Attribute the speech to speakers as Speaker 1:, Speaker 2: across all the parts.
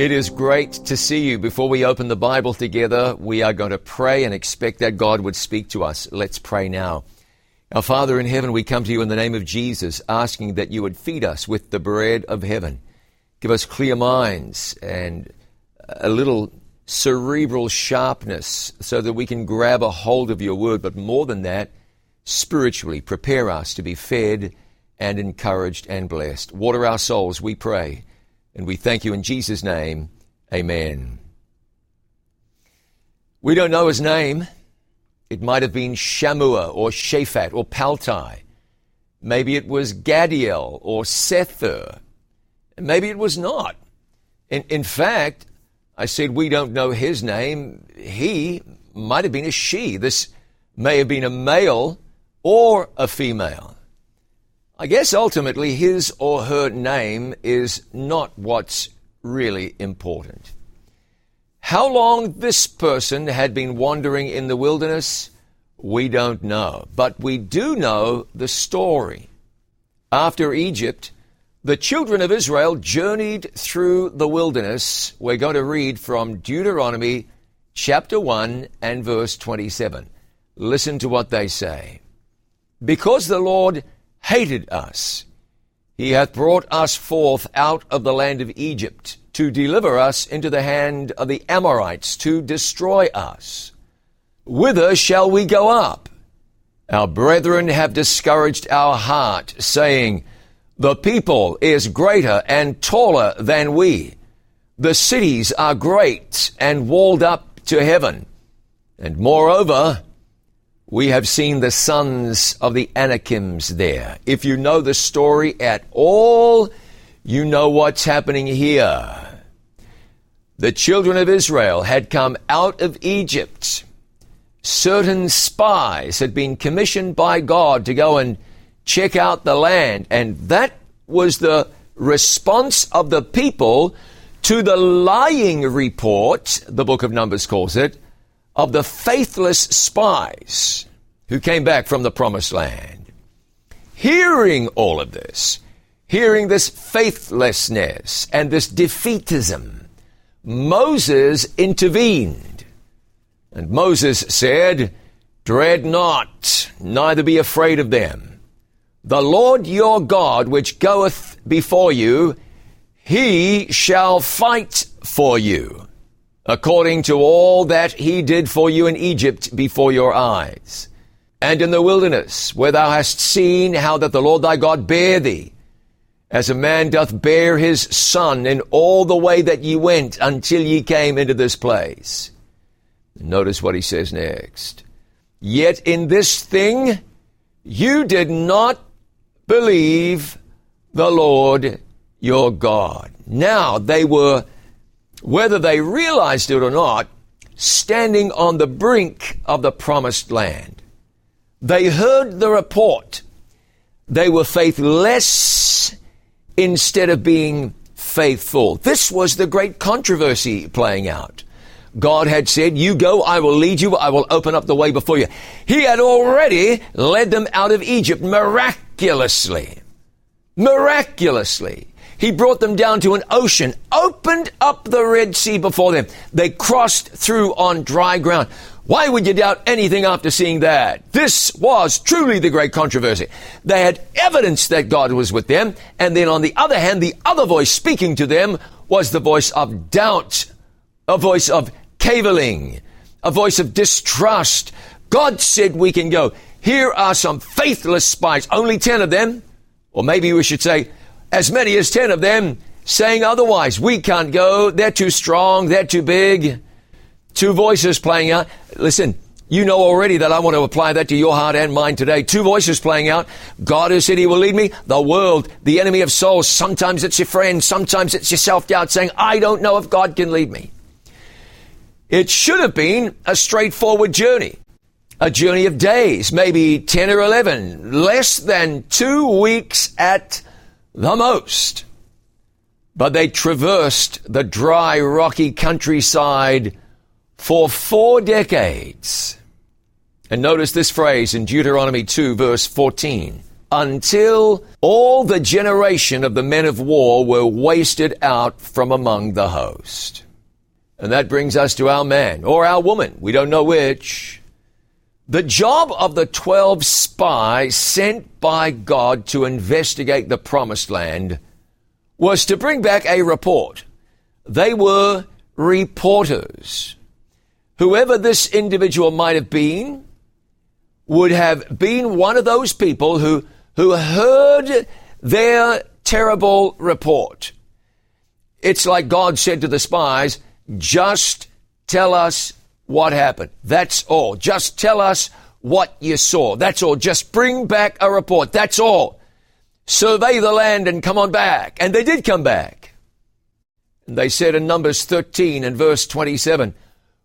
Speaker 1: It is great to see you. Before we open the Bible together, we are going to pray and expect that God would speak to us. Let's pray now. Our Father in heaven, we come to you in the name of Jesus, asking that you would feed us with the bread of heaven. Give us clear minds and a little cerebral sharpness so that we can grab a hold of your word. But more than that, spiritually prepare us to be fed and encouraged and blessed. Water our souls, we pray. And we thank you in Jesus' name. Amen. We don't know his name. It might have been Shammua or Shaphat or Palti. Maybe it was Gaddiel or Sethur. Maybe it was not. In, in fact, I said we don't know his name. He might have been a she. This may have been a male or a female. I guess ultimately his or her name is not what's really important. How long this person had been wandering in the wilderness, we don't know. But we do know the story. After Egypt, the children of Israel journeyed through the wilderness. We're going to read from Deuteronomy chapter 1 and verse 27. Listen to what they say. Because the Lord hated us. He hath brought us forth out of the land of Egypt to deliver us into the hand of the Amorites to destroy us. Whither shall we go up? Our brethren have discouraged our heart, saying, The people is greater and taller than we. The cities are great and walled up to heaven. And moreover, we have seen the sons of the Anakims there. If you know the story at all, you know what's happening here. The children of Israel had come out of Egypt. Certain spies had been commissioned by God to go and check out the land, and that was the response of the people to the lying report, the book of Numbers calls it, of the faithless spies who came back from the promised land. Hearing all of this, hearing this faithlessness and this defeatism, Moses intervened. And Moses said, Dread not, neither be afraid of them. The Lord your God, which goeth before you, he shall fight for you according to all that he did for you in Egypt before your eyes. And in the wilderness, where thou hast seen how that the Lord thy God bare thee, as a man doth bear his son in all the way that ye went until ye came into this place. Notice what he says next. Yet in this thing you did not believe the Lord your God. Now they were whether they realized it or not, standing on the brink of the promised land. They heard the report. They were faithless instead of being faithful. This was the great controversy playing out. God had said, You go, I will lead you, I will open up the way before you. He had already led them out of Egypt miraculously. Miraculously. He brought them down to an ocean, opened up the Red Sea before them. They crossed through on dry ground. Why would you doubt anything after seeing that? This was truly the great controversy. They had evidence that God was with them, and then on the other hand, the other voice speaking to them was the voice of doubt, a voice of caviling, a voice of distrust. God said we can go. Here are some faithless spies, only ten of them, or maybe we should say as many as ten of them saying otherwise. We can't go. They're too strong. They're too big. Two voices playing out. Listen, you know already that I want to apply that to your heart and mind today. Two voices playing out. God has said he will lead me. The world, the enemy of souls. Sometimes it's your friend. Sometimes it's your self-doubt saying, I don't know if God can lead me. It should have been a straightforward journey. A journey of days, maybe 10 or 11, less than two weeks at the most. But they traversed the dry, rocky countryside for four decades. And notice this phrase in Deuteronomy 2, verse 14. until all the generation of the men of war were wasted out from among the host. And that brings us to our man or our woman. We don't know which. The job of the 12 spies sent by God to investigate the promised land was to bring back a report. They were reporters. Whoever this individual might have been would have been one of those people who, who heard their terrible report. It's like God said to the spies, just tell us what happened. That's all. Just tell us what you saw. That's all. Just bring back a report. That's all. Survey the land and come on back. And they did come back. And they said in Numbers 13 and verse 27,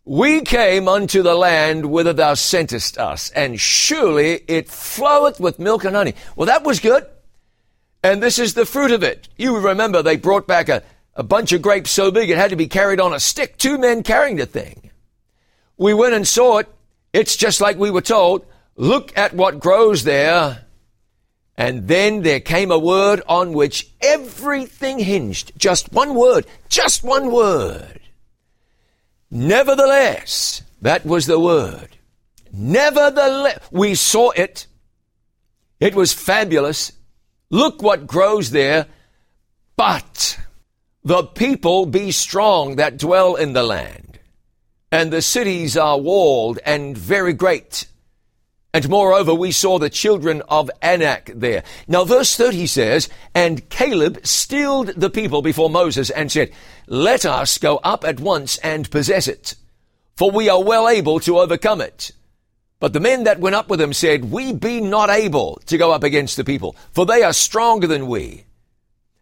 Speaker 1: We came unto the land whither thou sentest us, and surely it floweth with milk and honey. Well, that was good. And this is the fruit of it. You remember they brought back a, a bunch of grapes so big it had to be carried on a stick. Two men carrying the thing. We went and saw it. It's just like we were told. Look at what grows there. And then there came a word on which everything hinged. Just one word. Just one word. Nevertheless, that was the word. Nevertheless, we saw it. It was fabulous. Look what grows there. But the people be strong that dwell in the land, and the cities are walled and very great. And moreover, we saw the children of Anak there. Now, verse 30 says, And Caleb stilled the people before Moses and said, Let us go up at once and possess it, for we are well able to overcome it. But the men that went up with him said, We be not able to go up against the people, for they are stronger than we.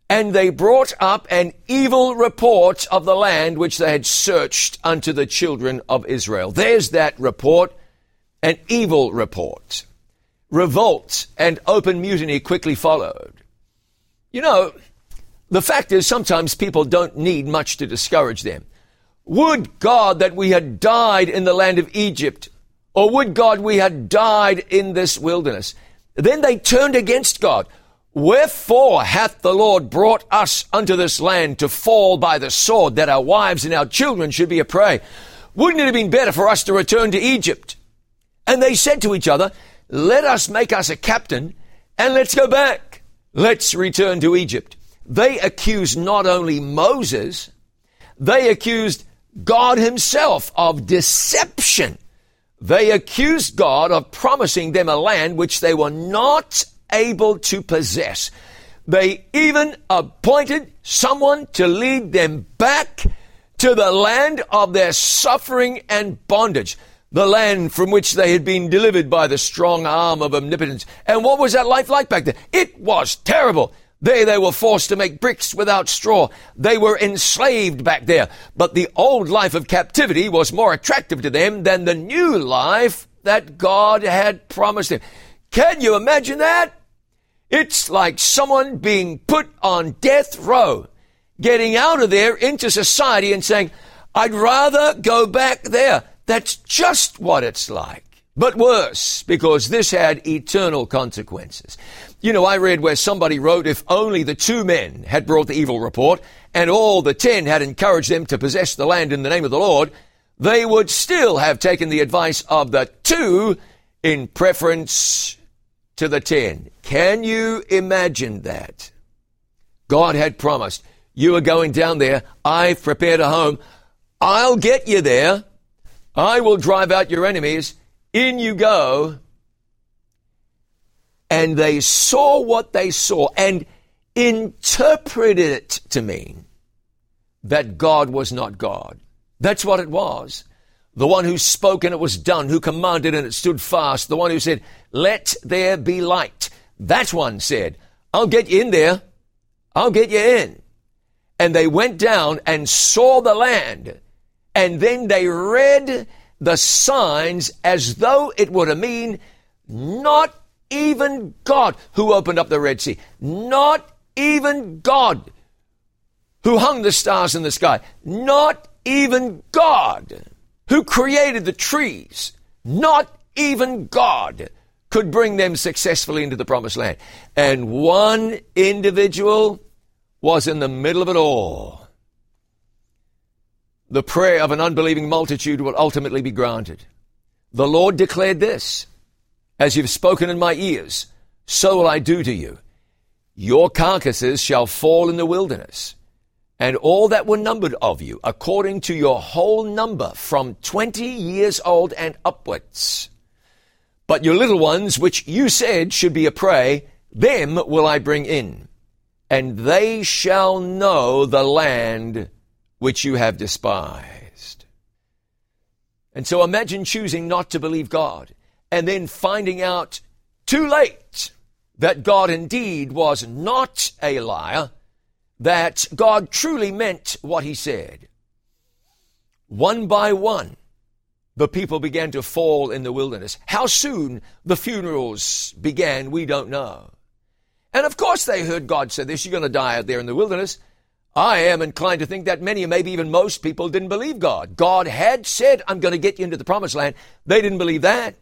Speaker 1: And they brought up an evil report of the land which they had searched unto the children of Israel. There's that report, an evil report. Revolt and open mutiny quickly followed. You know, the fact is sometimes people don't need much to discourage them. Would God that we had died in the land of Egypt, or would God we had died in this wilderness? Then they turned against God. Wherefore hath the Lord brought us unto this land to fall by the sword, that our wives and our children should be a prey? Wouldn't it have been better for us to return to Egypt? And they said to each other, Let us make us a captain, and let's go back. Let's return to Egypt. They accused not only Moses, they accused God himself of deception. They accused God of promising them a land which they were not able to possess. They even appointed someone to lead them back to the land of their suffering and bondage, the land from which they had been delivered by the strong arm of omnipotence. And what was that life like back then? It was terrible. There they were forced to make bricks without straw. They were enslaved back there. But the old life of captivity was more attractive to them than the new life that God had promised them. Can you imagine that? It's like someone being put on death row, getting out of there into society and saying, I'd rather go back there. That's just what it's like. But worse, because this had eternal consequences. You know, I read where somebody wrote if only the two men had brought the evil report and all the ten had encouraged them to possess the land in the name of the Lord, they would still have taken the advice of the two in preference to the ten. Can you imagine that? God had promised, you are going down there. I've prepared a home. I'll get you there. I will drive out your enemies. In you go. And they saw what they saw and interpreted it to mean that God was not God. That's what it was. The one who spoke and it was done, who commanded and it stood fast, the one who said, let there be light. That one said, I'll get you in there. I'll get you in. And they went down and saw the land. And then they read the signs as though it would have mean not even God who opened up the Red Sea. Not even God who hung the stars in the sky. Not even God who created the trees. Not even God could bring them successfully into the promised land. And one individual was in the middle of it all. The prayer of an unbelieving multitude will ultimately be granted. The Lord declared this, as you've spoken in my ears, so will I do to you. Your carcasses shall fall in the wilderness, and all that were numbered of you, according to your whole number, from twenty years old and upwards. But your little ones, which you said should be a prey, them will I bring in, and they shall know the land which you have despised. And so imagine choosing not to believe God, and then finding out too late that God indeed was not a liar, that God truly meant what he said. One by one, the people began to fall in the wilderness. How soon the funerals began, we don't know. And of course they heard God say this, you're going to die out there in the wilderness. I am inclined to think that many, maybe even most people didn't believe God. God had said, I'm going to get you into the promised land. They didn't believe that.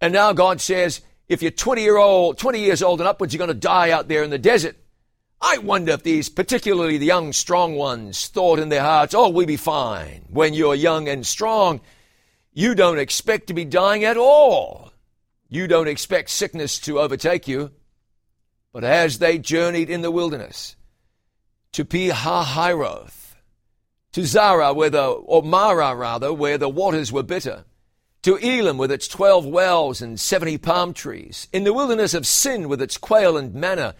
Speaker 1: And now God says, if you're 20 year old, 20 years old and upwards, you're going to die out there in the desert. I wonder if these, particularly the young, strong ones, thought in their hearts, oh, we'll be fine. When you're young and strong, you don't expect to be dying at all. You don't expect sickness to overtake you. But as they journeyed in the wilderness to Pi-hahiroth, to Zara, where the, or Marah rather, where the waters were bitter, to Elim with its twelve wells and seventy palm trees, in the wilderness of Sin with its quail and manna,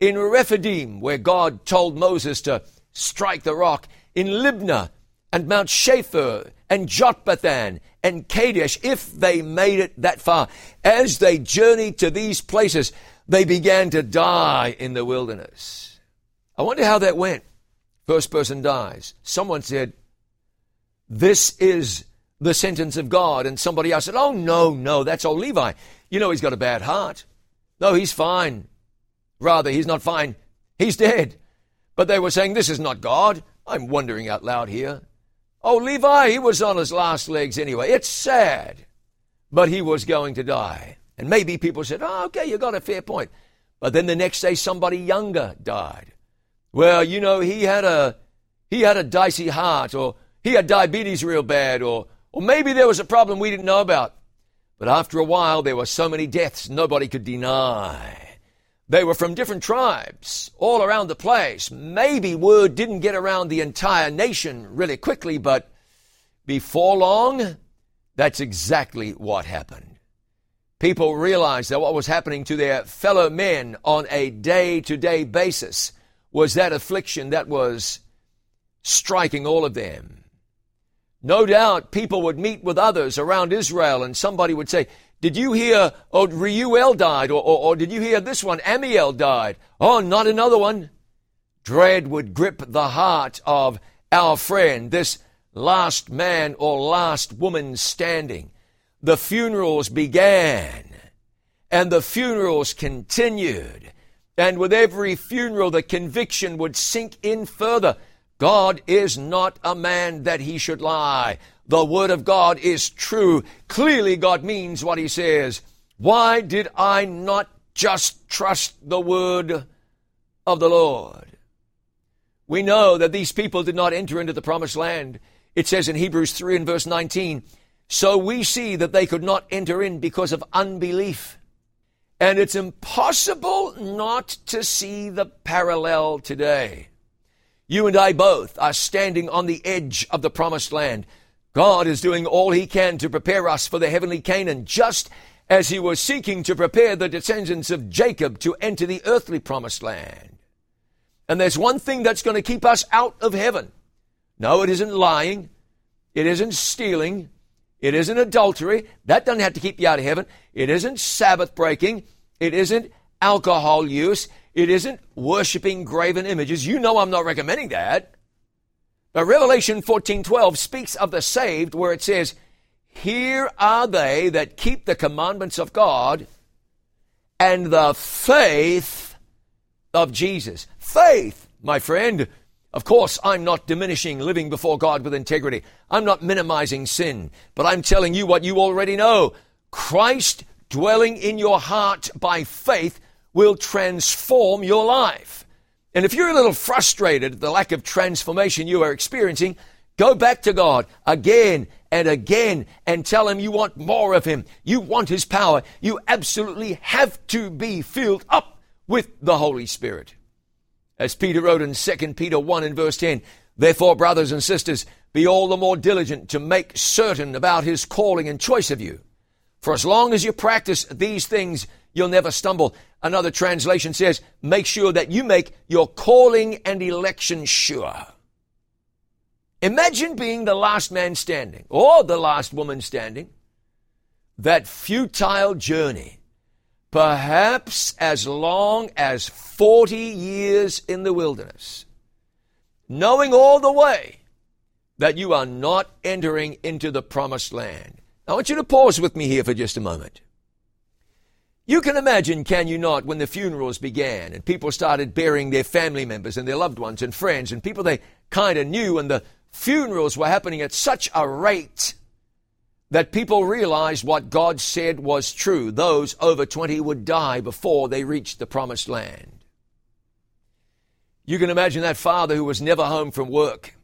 Speaker 1: in Rephidim where God told Moses to strike the rock, in Libnah and Mount Shapher and Jotbathah and Kadesh, if they made it that far. As they journeyed to these places, they began to die in the wilderness. I wonder how that went. First person dies. Someone said, This is the sentence of God. And somebody else said, Oh, no, no, that's old Levi. You know, he's got a bad heart. No, he's fine. Rather, he's not fine. He's dead. But they were saying, This is not God. I'm wondering out loud here. Oh, Levi, he was on his last legs anyway. It's sad. But he was going to die. And maybe people said, Oh, okay, you got a fair point. But then the next day somebody younger died. Well, you know, he had a he had a dicey heart, or he had diabetes real bad, or or maybe there was a problem we didn't know about. But after a while, there were so many deaths nobody could deny. They were from different tribes all around the place. Maybe word didn't get around the entire nation really quickly, but before long, that's exactly what happened. People realized that what was happening to their fellow men on a day to day basis was that affliction that was striking all of them. No doubt people would meet with others around Israel and somebody would say, did you hear, oh, Reuel died, or, or, or did you hear this one, Ammiel died? Oh, not another one. Dread would grip the heart of our friend, this last man or last woman standing. The funerals began, and the funerals continued. And with every funeral, the conviction would sink in further. God is not a man that he should lie. The word of God is true. Clearly, God means what he says. Why did I not just trust the word of the Lord? We know that these people did not enter into the promised land. It says in Hebrews 3 and verse 19, so we see that they could not enter in because of unbelief. And it's impossible not to see the parallel today. You and I both are standing on the edge of the promised land. God is doing all he can to prepare us for the heavenly Canaan, just as he was seeking to prepare the descendants of Jacob to enter the earthly promised land. And there's one thing that's going to keep us out of heaven. No, it isn't lying. It isn't stealing. It isn't adultery. That doesn't have to keep you out of heaven. It isn't Sabbath breaking. It isn't alcohol use. It isn't worshiping graven images. You know I'm not recommending that. Revelation 14:12 speaks of the saved where it says, "Here are they that keep the commandments of God and the faith of Jesus." Faith, my friend. Of course, I'm not diminishing living before God with integrity. I'm not minimizing sin, but I'm telling you what you already know. Christ dwelling in your heart by faith will transform your life. And if you're a little frustrated at the lack of transformation you are experiencing, go back to God again and again and tell Him you want more of Him. You want His power. You absolutely have to be filled up with the Holy Spirit. As Peter wrote in 2 Peter 1 and verse 10, Therefore, brothers and sisters, be all the more diligent to make certain about His calling and choice of you. For as long as you practice these things, you'll never stumble. Another translation says, make sure that you make your calling and election sure. Imagine being the last man standing or the last woman standing. That futile journey, perhaps as long as 40 years in the wilderness, knowing all the way that you are not entering into the promised land. I want you to pause with me here for just a moment. You can imagine, can you not, when the funerals began and people started burying their family members and their loved ones and friends and people they kind of knew and the funerals were happening at such a rate that people realized what God said was true. Those over 20 would die before they reached the promised land. You can imagine that father who was never home from work.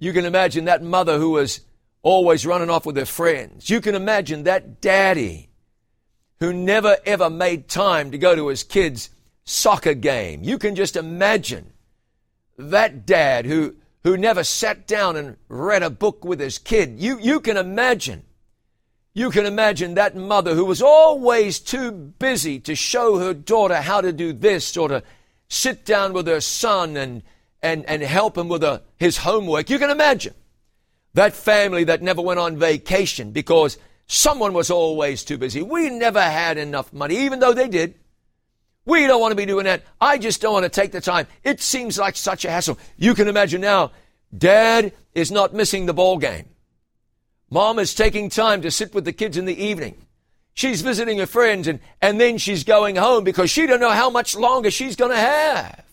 Speaker 1: You can imagine that mother who was always running off with her friends. You can imagine that daddy who never ever made time to go to his kids' soccer game. You can just imagine that dad who, who never sat down and read a book with his kid. You, you can imagine. You can imagine that mother who was always too busy to show her daughter how to do this or to sit down with her son and, and, and help him with a, his homework. You can imagine. That family that never went on vacation because someone was always too busy. We never had enough money, even though they did. We don't want to be doing that. I just don't want to take the time. It seems like such a hassle. You can imagine now, dad is not missing the ball game. Mom is taking time to sit with the kids in the evening. She's visiting her friends and, and then she's going home because she don't know how much longer she's going to have.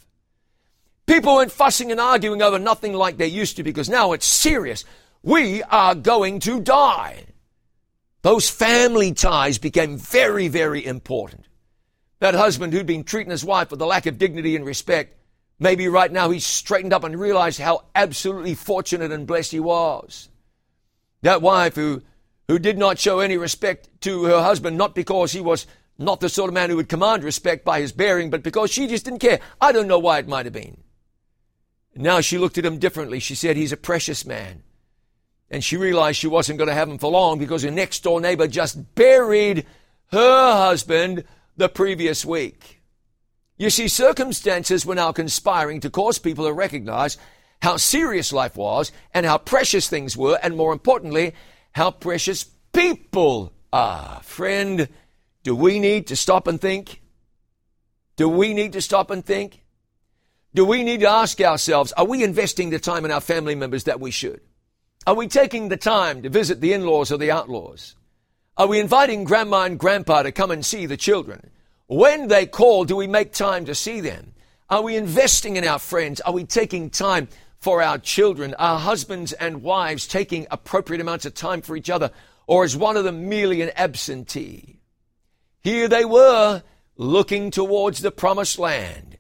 Speaker 1: People went fussing and arguing over nothing like they used to because now it's serious. We are going to die. Those family ties became very, very important. That husband who'd been treating his wife with a lack of dignity and respect, maybe right now he's straightened up and realized how absolutely fortunate and blessed he was. That wife who, who did not show any respect to her husband, not because he was not the sort of man who would command respect by his bearing, but because she just didn't care. I don't know why it might have been. Now she looked at him differently. She said, He's a precious man. And she realized she wasn't going to have him for long because her next door neighbor just buried her husband the previous week. You see, circumstances were now conspiring to cause people to recognize how serious life was and how precious things were, and more importantly, how precious people are. Friend, do we need to stop and think? Do we need to stop and think? Do we need to ask ourselves, are we investing the time in our family members that we should? Are we taking the time to visit the in-laws or the outlaws? Are we inviting grandma and grandpa to come and see the children? When they call, do we make time to see them? Are we investing in our friends? Are we taking time for our children? Are husbands and wives taking appropriate amounts of time for each other? Or is one of them merely an absentee? Here they were, looking towards the promised land,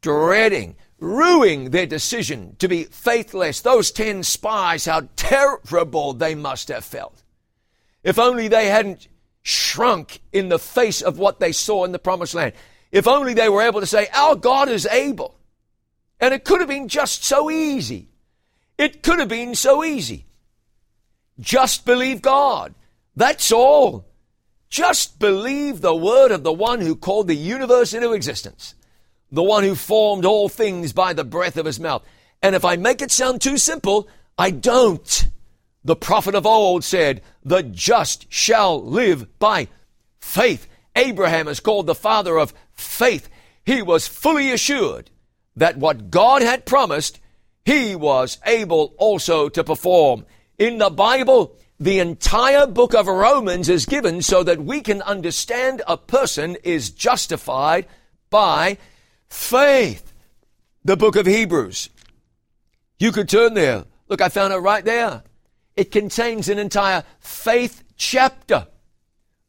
Speaker 1: dreading ruining their decision to be faithless. Those ten spies, how terrible they must have felt. If only they hadn't shrunk in the face of what they saw in the promised land. If only they were able to say, Our God is able. And it could have been just so easy. It could have been so easy. Just believe God. That's all. Just believe the word of the one who called the universe into existence the one who formed all things by the breath of his mouth. And if I make it sound too simple, I don't. The prophet of old said, the just shall live by faith. Abraham is called the father of faith. He was fully assured that what God had promised, he was able also to perform. In the Bible, the entire book of Romans is given so that we can understand a person is justified by Faith. The book of Hebrews. You could turn there. Look, I found it right there. It contains an entire faith chapter.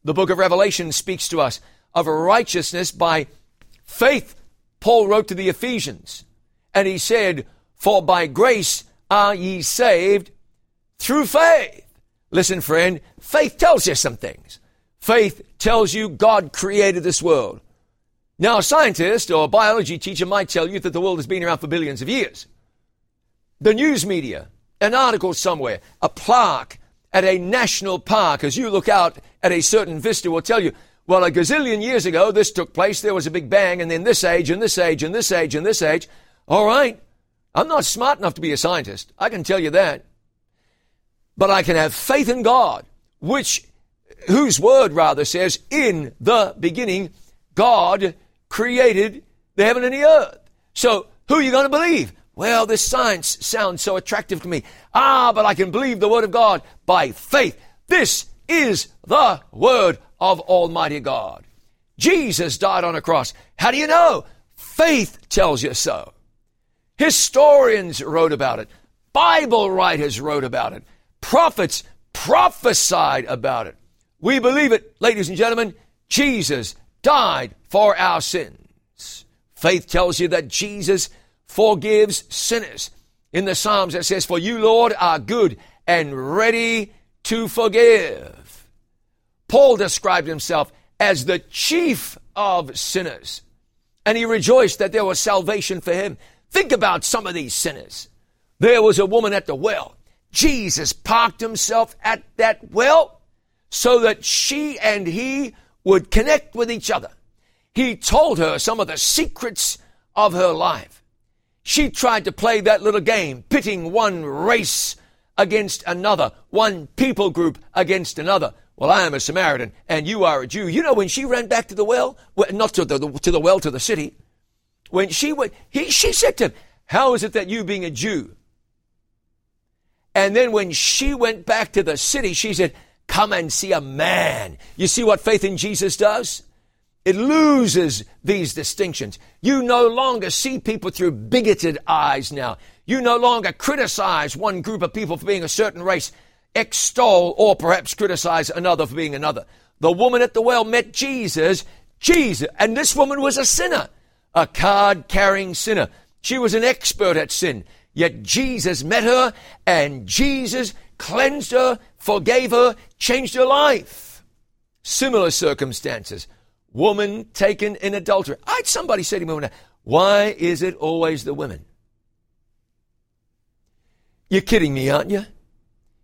Speaker 1: The book of Revelation speaks to us of righteousness by faith. Paul wrote to the Ephesians, and he said, For by grace are ye saved through faith. Listen, friend, faith tells you some things. Faith tells you God created this world. Now, a scientist or a biology teacher might tell you that the world has been around for billions of years. The news media, an article somewhere, a plaque at a national park, as you look out at a certain vista, will tell you, well, a gazillion years ago, this took place, there was a big bang, and then this age, and this age, and this age, and this age. All right. I'm not smart enough to be a scientist. I can tell you that. But I can have faith in God, which, whose word rather says, in the beginning, God created the heaven and the earth. So, who are you going to believe? Well, this science sounds so attractive to me. Ah, but I can believe the word of God by faith. This is the word of Almighty God. Jesus died on a cross. How do you know? Faith tells you so. Historians wrote about it. Bible writers wrote about it. Prophets prophesied about it. We believe it, ladies and gentlemen. Jesus died for our sins. Faith tells you that Jesus forgives sinners. In the Psalms it says, For you, Lord, are good and ready to forgive. Paul described himself as the chief of sinners, and he rejoiced that there was salvation for him. Think about some of these sinners. There was a woman at the well. Jesus parked himself at that well so that she and he would connect with each other. He told her some of the secrets of her life. She tried to play that little game, pitting one race against another, one people group against another. Well, I am a Samaritan and you are a Jew. You know, when she ran back to the well, well not to the, to the well, to the city, when she went, he, she said to him, how is it that you being a Jew? And then when she went back to the city, she said, come and see a man. You see what faith in Jesus does? It loses these distinctions. You no longer see people through bigoted eyes now. You no longer criticize one group of people for being a certain race, extol or perhaps criticize another for being another. The woman at the well met Jesus, Jesus, and this woman was a sinner a card carrying sinner. She was an expert at sin. Yet Jesus met her and Jesus cleansed her, forgave her, changed her life. Similar circumstances. Woman taken in adultery. I had somebody say to me, why is it always the women? You're kidding me, aren't you?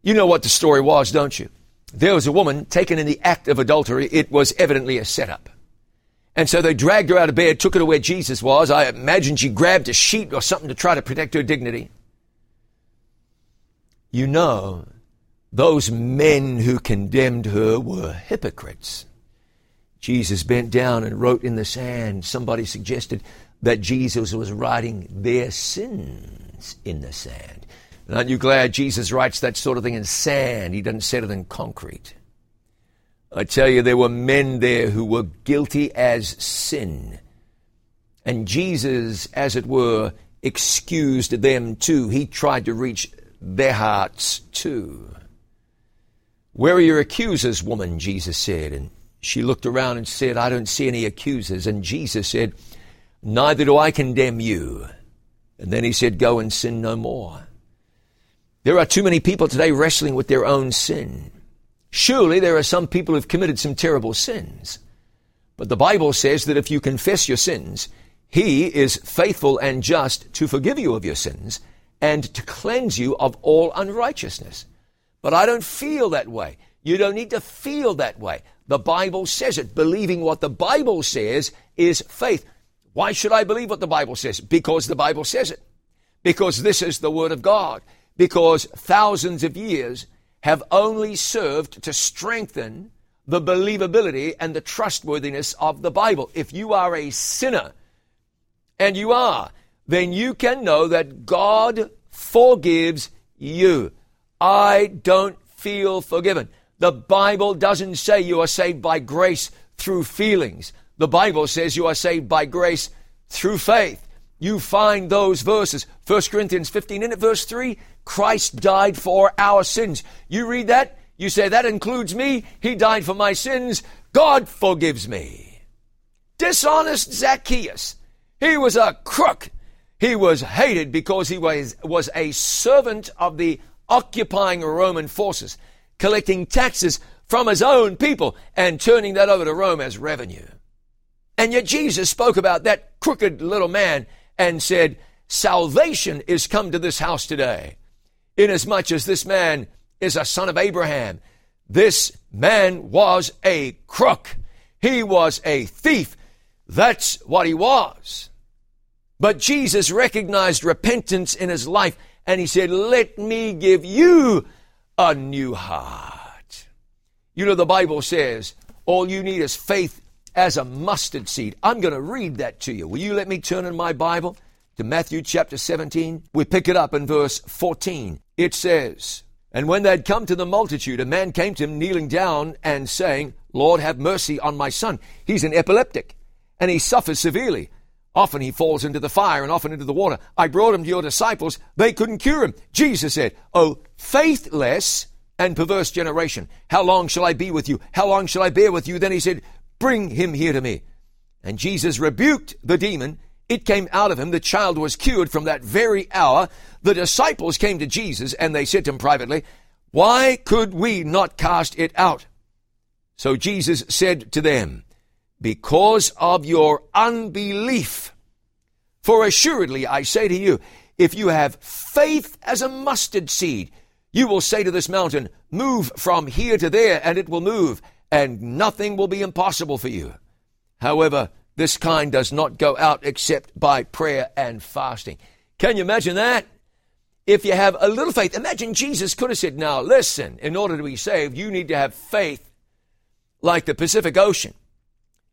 Speaker 1: You know what the story was, don't you? There was a woman taken in the act of adultery. It was evidently a setup. And so they dragged her out of bed, took her to where Jesus was. I imagine she grabbed a sheet or something to try to protect her dignity. You know, those men who condemned her were hypocrites. Jesus bent down and wrote in the sand. Somebody suggested that Jesus was writing their sins in the sand. And aren't you glad Jesus writes that sort of thing in sand? He doesn't set it in concrete. I tell you, there were men there who were guilty as sin. And Jesus, as it were, excused them too. He tried to reach their hearts too. Where are your accusers, woman? Jesus said. And she looked around and said, I don't see any accusers. And Jesus said, Neither do I condemn you. And then he said, Go and sin no more. There are too many people today wrestling with their own sin. Surely there are some people who've committed some terrible sins. But the Bible says that if you confess your sins, He is faithful and just to forgive you of your sins and to cleanse you of all unrighteousness. But I don't feel that way. You don't need to feel that way. The Bible says it. Believing what the Bible says is faith. Why should I believe what the Bible says? Because the Bible says it. Because this is the Word of God. Because thousands of years have only served to strengthen the believability and the trustworthiness of the Bible. If you are a sinner, and you are, then you can know that God forgives you. I don't feel forgiven. The Bible doesn't say you are saved by grace through feelings. The Bible says you are saved by grace through faith. You find those verses. 1 Corinthians 15 in it, verse 3 Christ died for our sins. You read that, You say, that includes me. He died for my sins. God forgives me. Dishonest Zacchaeus. He was a crook. He was hated because he was, was a servant of the occupying Roman forces, collecting taxes from his own people and turning that over to Rome as revenue. And yet Jesus spoke about that crooked little man and said, Salvation is come to this house today, inasmuch as this man is a son of Abraham. This man was a crook. He was a thief. That's what he was. But Jesus recognized repentance in his life and he said, Let me give you a new heart. You know, the Bible says all you need is faith as a mustard seed. I'm going to read that to you. Will you let me turn in my Bible to Matthew chapter 17? We pick it up in verse 14. It says, And when they had come to the multitude, a man came to him kneeling down and saying, Lord, have mercy on my son. He's an epileptic and he suffers severely. Often he falls into the fire and often into the water. I brought him to your disciples. They couldn't cure him. Jesus said, Oh, faithless and perverse generation. How long shall I be with you? How long shall I bear with you? Then he said, Bring him here to me. And Jesus rebuked the demon. It came out of him. The child was cured from that very hour. The disciples came to Jesus and they said to him privately, Why could we not cast it out? So Jesus said to them, because of your unbelief. For assuredly I say to you, if you have faith as a mustard seed, you will say to this mountain, Move from here to there, and it will move, and nothing will be impossible for you. However, this kind does not go out except by prayer and fasting. Can you imagine that? If you have a little faith, imagine Jesus could have said, Now listen, in order to be saved, you need to have faith like the Pacific Ocean.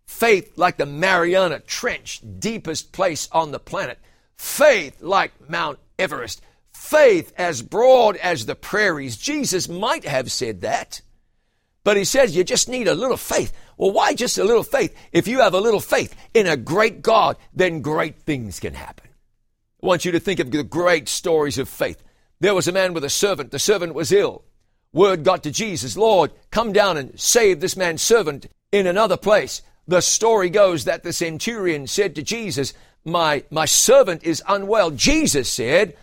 Speaker 1: Faith like the Mariana Trench, deepest place on the planet. Faith like Mount Everest. Faith as broad as the prairies. Jesus might have said that. But he says you just need a little faith. Well, why just a little faith? If you have a little faith in a great God, then great things can happen. I want you to think of the great stories of faith. There was a man with a servant. The servant was ill. Word got to Jesus, Lord, come down and save this man's servant in another place. The story goes that the centurion said to Jesus, my, my servant is unwell. Jesus said,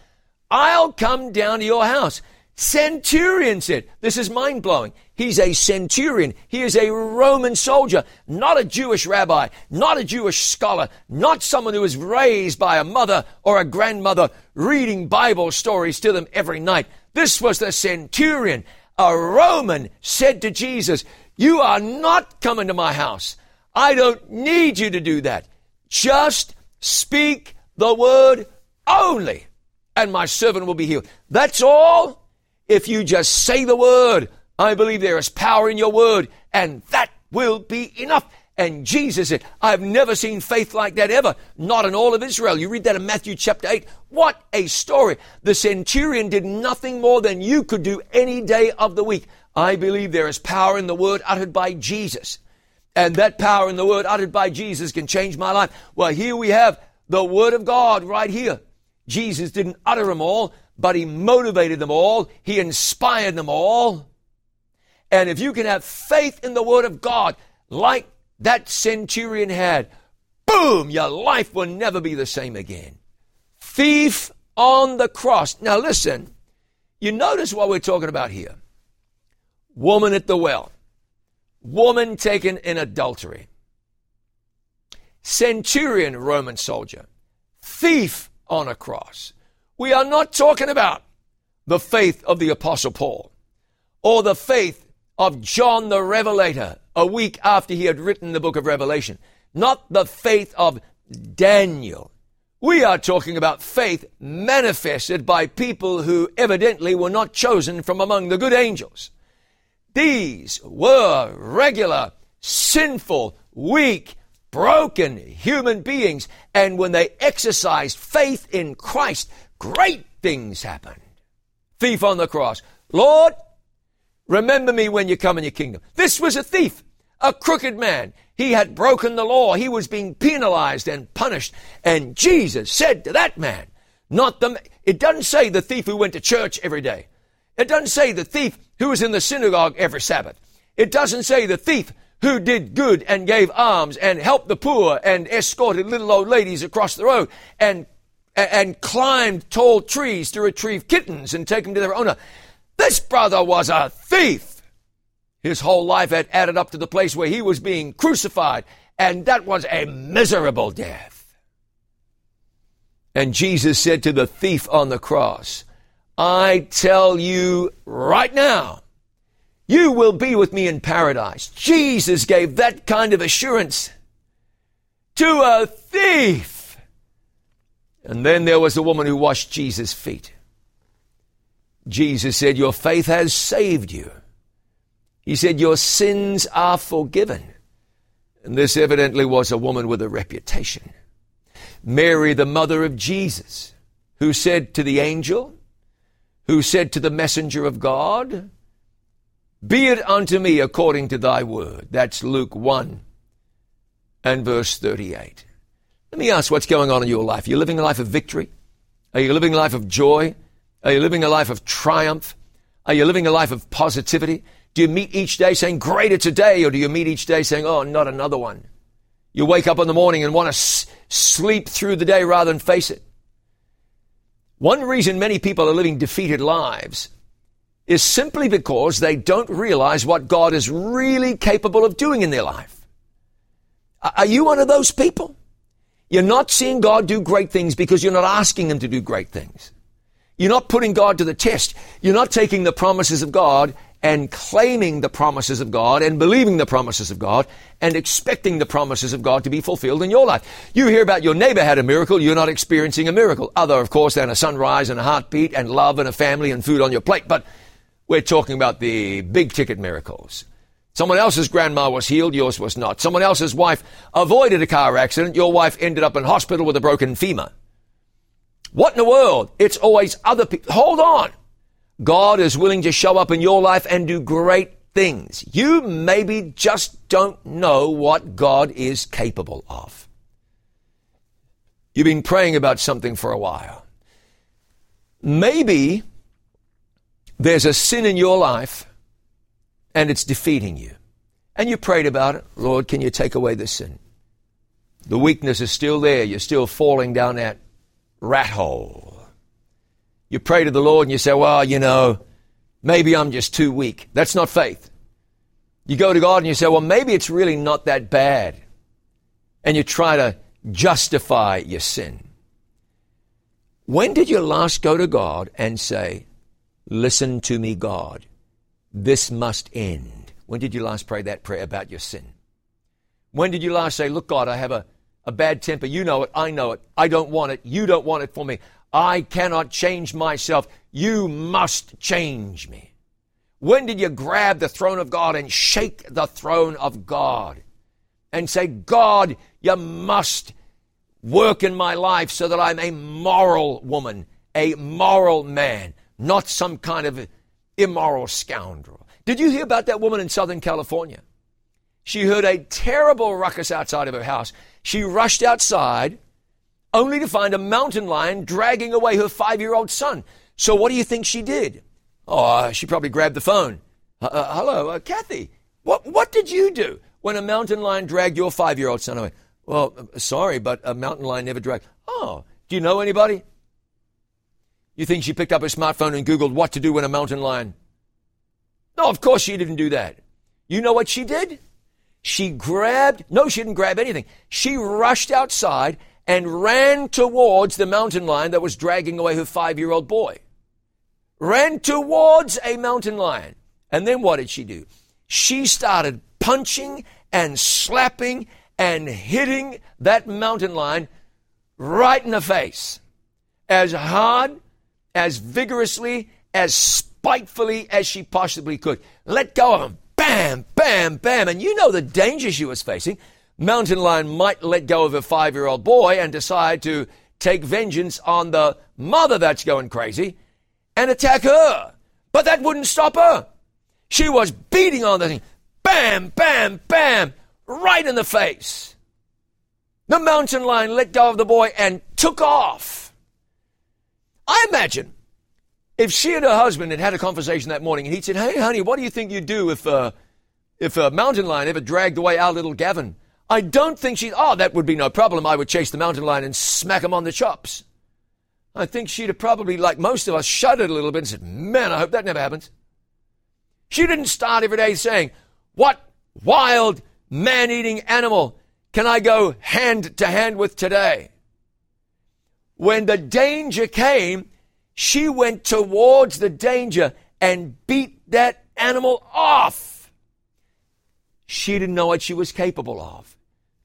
Speaker 1: I'll come down to your house. Centurion said, this is mind blowing. He's a centurion. He is a Roman soldier, not a Jewish rabbi, not a Jewish scholar, not someone who was raised by a mother or a grandmother reading Bible stories to them every night. This was the centurion. A Roman said to Jesus, you are not coming to my house. I don't need you to do that. Just speak the word only, and my servant will be healed. That's all. If you just say the word, I believe there is power in your word, and that will be enough. And Jesus said, I've never seen faith like that ever, not in all of Israel. You read that in Matthew chapter 8. What a story. The centurion did nothing more than you could do any day of the week. I believe there is power in the word uttered by Jesus. And that power in the word uttered by Jesus can change my life. Well, here we have the word of God right here. Jesus didn't utter them all, but he motivated them all. He inspired them all. And if you can have faith in the word of God, like that centurion had, boom, your life will never be the same again. Thief on the cross. Now listen, you notice what we're talking about here. Woman at the well woman taken in adultery, centurion Roman soldier, thief on a cross. We are not talking about the faith of the Apostle Paul or the faith of John the Revelator a week after he had written the book of Revelation, not the faith of Daniel. We are talking about faith manifested by people who evidently were not chosen from among the good angels. These were regular, sinful, weak, broken human beings. And when they exercised faith in Christ, great things happened. Thief on the cross. Lord, remember me when you come in your kingdom. This was a thief, a crooked man. He had broken the law. He was being penalized and punished. And Jesus said to that man, not the, it doesn't say the thief who went to church every day. It doesn't say the thief who was in the synagogue every Sabbath. It doesn't say the thief who did good and gave alms and helped the poor and escorted little old ladies across the road and and climbed tall trees to retrieve kittens and take them to their owner. This brother was a thief. His whole life had added up to the place where he was being crucified, and that was a miserable death. And Jesus said to the thief on the cross, I tell you right now, you will be with me in paradise. Jesus gave that kind of assurance to a thief. And then there was a woman who washed Jesus' feet. Jesus said, Your faith has saved you. He said, Your sins are forgiven. And this evidently was a woman with a reputation. Mary, the mother of Jesus, who said to the angel, who said to the messenger of God, Be it unto me according to thy word. That's Luke 1 and verse 38. Let me ask what's going on in your life. Are you living a life of victory? Are you living a life of joy? Are you living a life of triumph? Are you living a life of positivity? Do you meet each day saying, Greater today? Or do you meet each day saying, Oh, not another one? You wake up in the morning and want to s- sleep through the day rather than face it. One reason many people are living defeated lives is simply because they don't realize what God is really capable of doing in their life. Are you one of those people? You're not seeing God do great things because you're not asking Him to do great things. You're not putting God to the test. You're not taking the promises of God and claiming the promises of God and believing the promises of God and expecting the promises of God to be fulfilled in your life. You hear about your neighbor had a miracle, you're not experiencing a miracle. Other, of course, than a sunrise and a heartbeat and love and a family and food on your plate. But we're talking about the big ticket miracles. Someone else's grandma was healed, yours was not. Someone else's wife avoided a car accident, your wife ended up in hospital with a broken femur. What in the world? It's always other people. Hold on. God is willing to show up in your life and do great things. You maybe just don't know what God is capable of. You've been praying about something for a while. Maybe there's a sin in your life and it's defeating you. And you prayed about it. Lord, can you take away this sin? The weakness is still there. You're still falling down that rat hole. You pray to the Lord and you say, well, you know, maybe I'm just too weak. That's not faith. You go to God and you say, well, maybe it's really not that bad. And you try to justify your sin. When did you last go to God and say, listen to me, God, this must end? When did you last pray that prayer about your sin? When did you last say, look, God, I have a, a bad temper. You know it. I know it. I don't want it. You don't want it for me. I cannot change myself. You must change me. When did you grab the throne of God and shake the throne of God and say, God, you must work in my life so that I'm a moral woman, a moral man, not some kind of immoral scoundrel? Did you hear about that woman in Southern California? She heard a terrible ruckus outside of her house. She rushed outside only to find a mountain lion dragging away her five year old son. So, what do you think she did? Oh, she probably grabbed the phone. Uh, uh, hello, uh, Kathy. What, what did you do when a mountain lion dragged your five year old son away? Well, uh, sorry, but a mountain lion never dragged. Oh, do you know anybody? You think she picked up her smartphone and Googled what to do when a mountain lion? No, of course she didn't do that. You know what she did? She grabbed, no, she didn't grab anything. She rushed outside and ran towards the mountain lion that was dragging away her five year old boy. Ran towards a mountain lion. And then what did she do? She started punching and slapping and hitting that mountain lion right in the face. As hard, as vigorously, as spitefully as she possibly could. Let go of him. Bam, bam, bam. And you know the danger she was facing mountain lion might let go of a five year old boy and decide to take vengeance on the mother that's going crazy and attack her. But that wouldn't stop her. She was beating on the thing. Bam, bam, bam, right in the face. The mountain lion let go of the boy and took off. I imagine If she and her husband had had a conversation that morning and he'd said, Hey, honey, what do you think you'd do if, uh, if a mountain lion ever dragged away our little Gavin? I don't think she'd, oh, that would be no problem. I would chase the mountain lion and smack him on the chops. I think she'd have probably, like most of us, shuddered a little bit and said, Man, I hope that never happens. She didn't start every day saying, What wild, man eating animal can I go hand to hand with today? When the danger came, she went towards the danger and beat that animal off. She didn't know what she was capable of.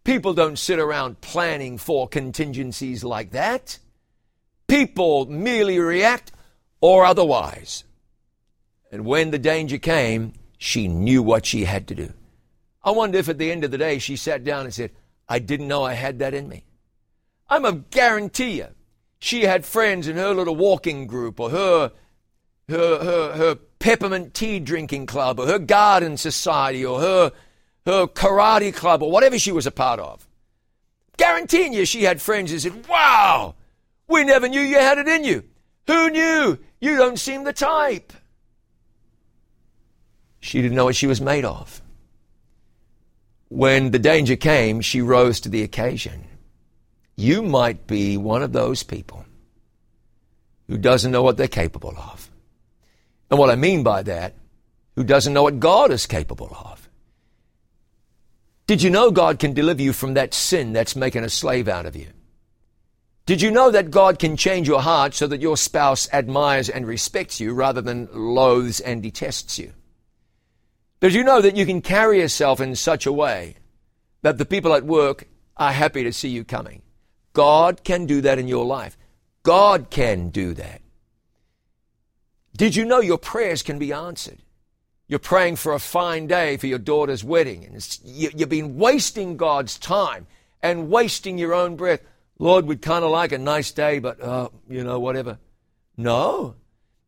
Speaker 1: People don't sit around planning for contingencies like that. People merely react or otherwise. And when the danger came, she knew what she had to do. I wonder if at the end of the day she sat down and said, I didn't know I had that in me. I'm a guarantee you, she had friends in her little walking group or her, her, her, her peppermint tea drinking club or her garden society or her, her karate club or whatever she was a part of. Guaranteeing you she had friends who said, Wow, we never knew you had it in you. Who knew? You don't seem the type. She didn't know what she was made of. When the danger came, she rose to the occasion. You might be one of those people who doesn't know what they're capable of. And what I mean by that, who doesn't know what God is capable of. Did you know God can deliver you from that sin that's making a slave out of you? Did you know that God can change your heart so that your spouse admires and respects you rather than loathes and detests you? Did you know that you can carry yourself in such a way that the people at work are happy to see you coming? God can do that in your life. God can do that. Did you know your prayers can be answered? You're praying for a fine day for your daughter's wedding, and you, have been wasting God's time and wasting your own breath. Lord, we'd kind of like a nice day, but, uh, you know, whatever. No.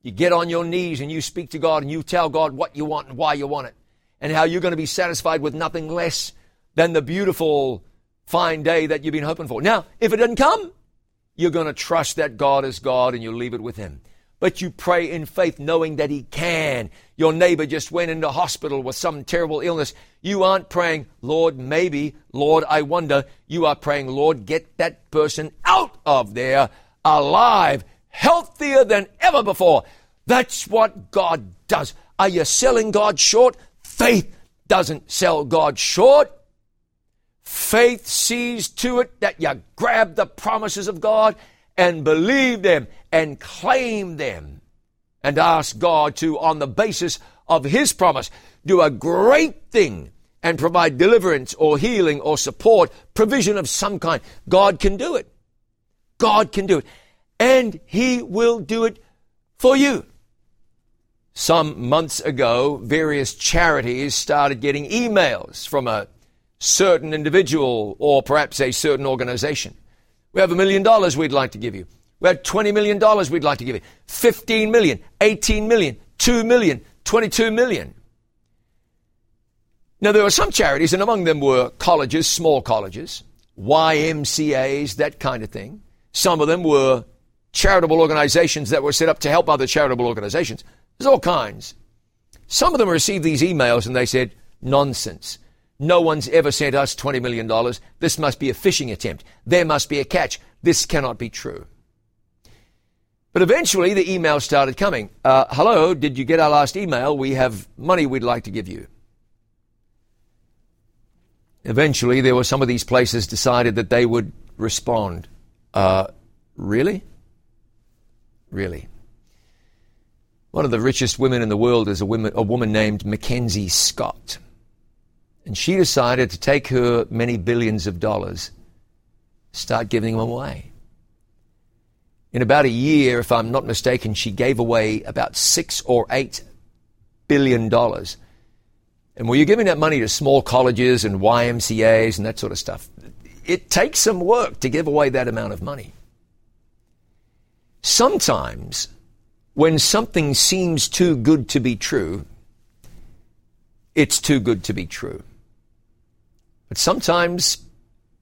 Speaker 1: You get on your knees and you speak to God and you tell God what you want and why you want it, and how you're going to be satisfied with nothing less than the beautiful fine day that you've been hoping for. Now, if it doesn't come, you're going to trust that God is God and you leave it with Him. But you pray in faith knowing that He can. Your neighbor just went into hospital with some terrible illness. You aren't praying, Lord, maybe, Lord, I wonder. You are praying, Lord, get that person out of there alive, healthier than ever before. That's what God does. Are you selling God short? Faith doesn't sell God short. Faith sees to it that you grab the promises of God and believe them and claim them and ask God to, on the basis of His promise, do a great thing and provide deliverance or healing or support, provision of some kind. God can do it. God can do it. And He will do it for you. Some months ago, various charities started getting emails from a certain individual or perhaps a certain organization. We have a million dollars we'd like to give you. We have $20 million we'd like to give you. 15 million, 18 million, 2 million, 22 million. Now, there were some charities, and among them were colleges, small colleges, YMCAs, that kind of thing. Some of them were charitable organizations that were set up to help other charitable organizations. There's all kinds. Some of them received these emails and they said, nonsense. No one's ever sent us $20 million. This must be a phishing attempt. There must be a catch. This cannot be true. But eventually the email started coming. Uh, hello, did you get our last email? We have money we'd like to give you. Eventually, there were some of these places decided that they would respond. Uh, really? Really? One of the richest women in the world is a woman, a woman named MacKenzie Scott. And she decided to take her many billions of dollars, start giving them away. In about a year, if I'm not mistaken, she gave away about six or eight billion dollars. And were you're giving that money to small colleges and YMCAs and that sort of stuff, it takes some work to give away that amount of money. Sometimes, when something seems too good to be true, it's too good to be true. But sometimes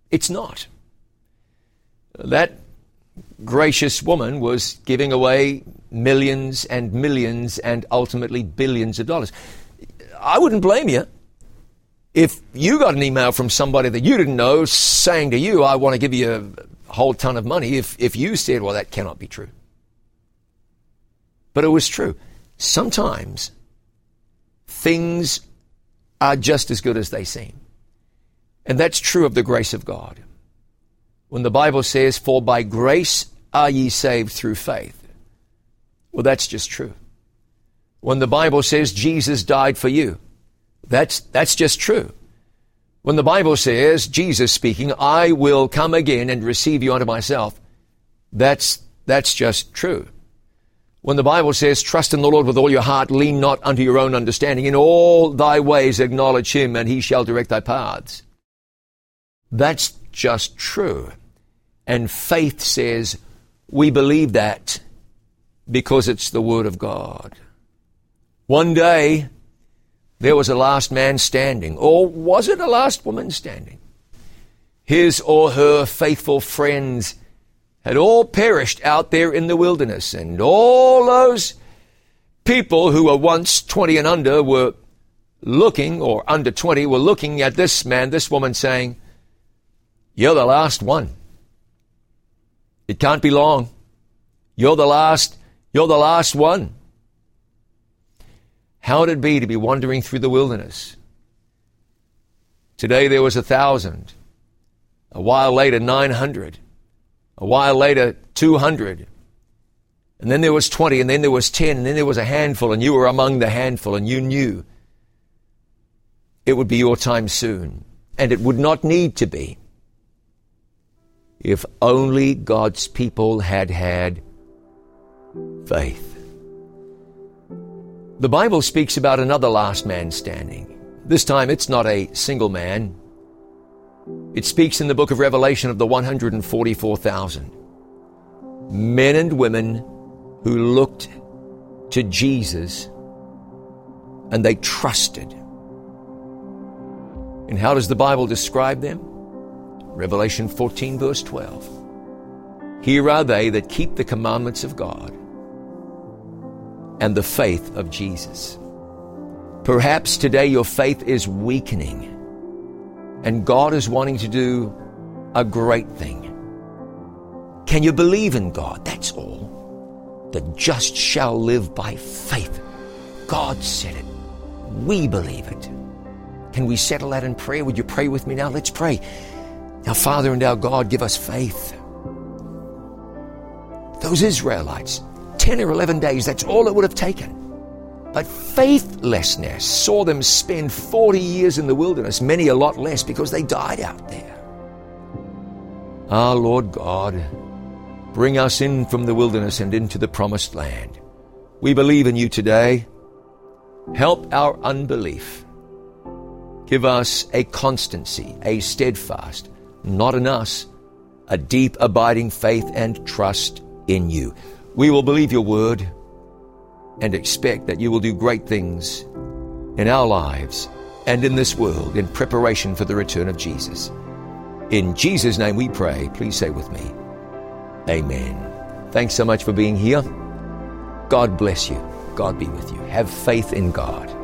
Speaker 1: it's not. That gracious woman was giving away millions and millions and ultimately billions of dollars. I wouldn't blame you if you got an email from somebody that you didn't know saying to you, I want to give you a whole ton of money, if, if you said, well, that cannot be true. But it was true. Sometimes things are just as good as they seem. And that's true of the grace of God. When the Bible says, For by grace are ye saved through faith. Well, that's just true. When the Bible says Jesus died for you, that's, that's just true. When the Bible says, Jesus speaking, I will come again and receive you unto myself, that's, that's just true. When the Bible says, trust in the Lord with all your heart, lean not unto your own understanding, in all thy ways acknowledge him, and he shall direct thy paths. That's just true. And faith says, we believe that because it's the Word of God. One day, there was a last man standing, or was it a last woman standing? His or her faithful friends had all perished out there in the wilderness, and all those people who were once 20 and under were looking, or under 20, were looking at this man, this woman, saying, You're the last one. It can't be long. You're the last, you're the last one. How would it be to be wandering through the wilderness? Today there was a thousand. A while later, 900. A while later, 200. And then there was 20, and then there was 10, and then there was a handful, and you were among the handful, and you knew it would be your time soon. And it would not need to be if only God's people had had faith. The Bible speaks about another last man standing. This time it's not a single man. It speaks in the book of Revelation of the 144,000 men and women who looked to Jesus and they trusted. And how does the Bible describe them? Revelation 14, verse 12. Here are they that keep the commandments of God and the faith of Jesus. Perhaps today your faith is weakening and God is wanting to do a great thing. Can you believe in God? That's all. The just shall live by faith. God said it. We believe it. Can we settle that in prayer? Would you pray with me now? Let's pray. Our Father and our God, give us faith. Those Israelites, 10 or 11 days, that's all it would have taken. But faithlessness saw them spend 40 years in the wilderness, many a lot less because they died out there. Ah, Lord God, bring us in from the wilderness and into the promised land. We believe in you today. Help our unbelief. Give us a constancy, a steadfast, not in us, a deep, abiding faith and trust in you. We will believe your word and expect that you will do great things in our lives and in this world in preparation for the return of Jesus. In Jesus' name we pray. Please say with me, Amen. Thanks so much for being here. God bless you. God be with you. Have faith in God.